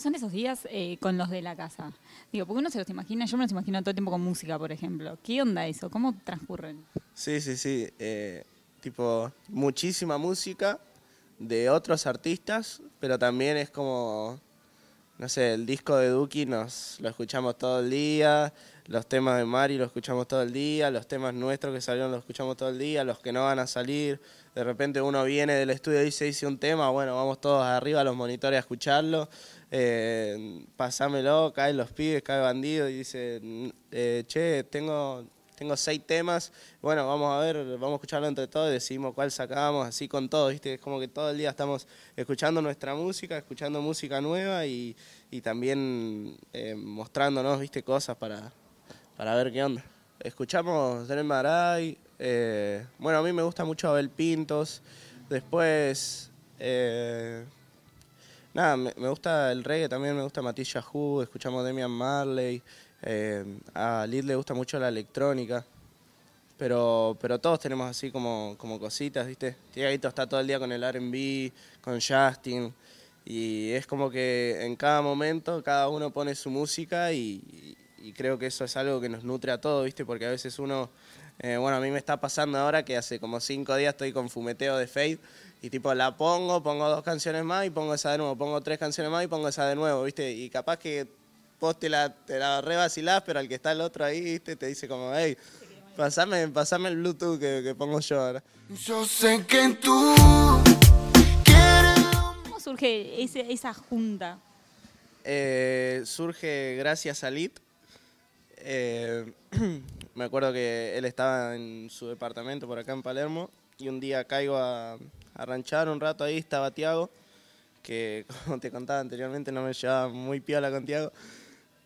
son esos días eh, con los de la casa? Digo, porque uno se los imagina, yo me los imagino todo el tiempo con música, por ejemplo. ¿Qué onda eso? ¿Cómo transcurren? Sí, sí, sí. eh, tipo, muchísima música de otros artistas, pero también es como, no sé, el disco de Duki nos lo escuchamos todo el día, los temas de Mari los escuchamos todo el día, los temas nuestros que salieron los escuchamos todo el día, los que no van a salir. De repente uno viene del estudio y dice, hice un tema, bueno, vamos todos arriba a los monitores a escucharlo. Eh, pasámelo, caen los pibes, cae bandido y dice, eh, che, tengo, tengo seis temas, bueno, vamos a ver, vamos a escucharlo entre todos y decidimos cuál sacamos, así con todo, ¿viste? Es como que todo el día estamos escuchando nuestra música, escuchando música nueva y, y también eh, mostrándonos, ¿viste? Cosas para, para ver qué onda. Escuchamos Dren Maray, eh, bueno, a mí me gusta mucho Abel Pintos, después... eh, Nada, me, gusta el reggae, también me gusta Matisse Yahoo, escuchamos Demian Marley, eh, a Lid le gusta mucho la electrónica, pero, pero todos tenemos así como, como cositas, ¿viste? Tiaguito está todo el día con el R&B, con Justin, y es como que en cada momento cada uno pone su música y, creo que eso es algo que nos nutre a todos, ¿viste? Porque a veces uno, eh, bueno, a mí me está pasando ahora que hace como cinco días estoy con fumeteo de Fade y tipo la pongo, pongo dos canciones más y pongo esa de nuevo, pongo tres canciones más y pongo esa de nuevo, ¿viste? Y capaz que vos te la, te la re vacilás, pero al que está el otro ahí, ¿viste? Te dice como, hey, pasame, pasame el Bluetooth que, que pongo yo ahora. Yo sé que tú quieres ¿Cómo surge ese- esa junta? Eh, surge gracias a Lit. Eh, me acuerdo que él estaba en su departamento por acá en Palermo y un día caigo a, a ranchar un rato ahí, estaba Tiago, que como te contaba anteriormente no me llevaba muy piola con Tiago.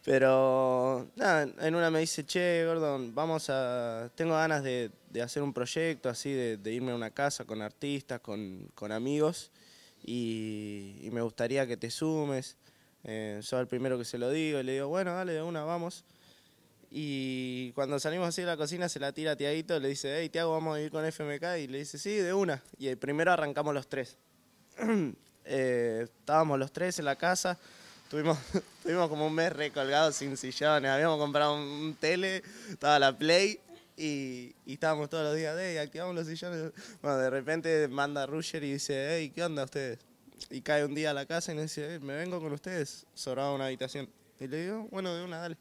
Pero nada, en una me dice, che, Gordon, vamos a. Tengo ganas de, de hacer un proyecto así, de, de irme a una casa con artistas, con, con amigos, y, me gustaría que te sumes. Eh, soy el primero que se lo digo, y le digo, bueno, dale, de una, vamos. Y cuando salimos así de la cocina, se la tira a Tiaguito, le dice, hey, Tiago, vamos a ir con FMK, y le dice, sí, de una. Y primero arrancamos los tres. Eh, estábamos los tres en la casa, tuvimos, tuvimos como un mes recolgados sin sillones, habíamos comprado un, un tele, estaba la Play y, y estábamos todos los días, hey, activamos los sillones. Bueno, de repente manda Rusher y dice, hey, ¿qué onda ustedes? Y cae un día a la casa y nos dice, "Eh, me vengo con ustedes, sobraba una habitación. Y le digo, bueno, de una, dale.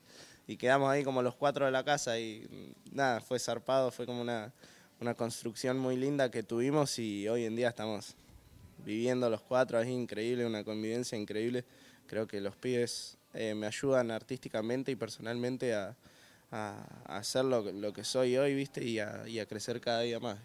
Y quedamos ahí como los cuatro de la casa y mm, nada, fue zarpado, fue como una, una construcción muy linda que tuvimos y hoy en día estamos viviendo los cuatro, es increíble, una convivencia increíble. Creo que los pibes eh, me ayudan artísticamente y personalmente a, a- a hacer lo, lo que soy hoy, ¿viste? Y a, y a crecer cada día más.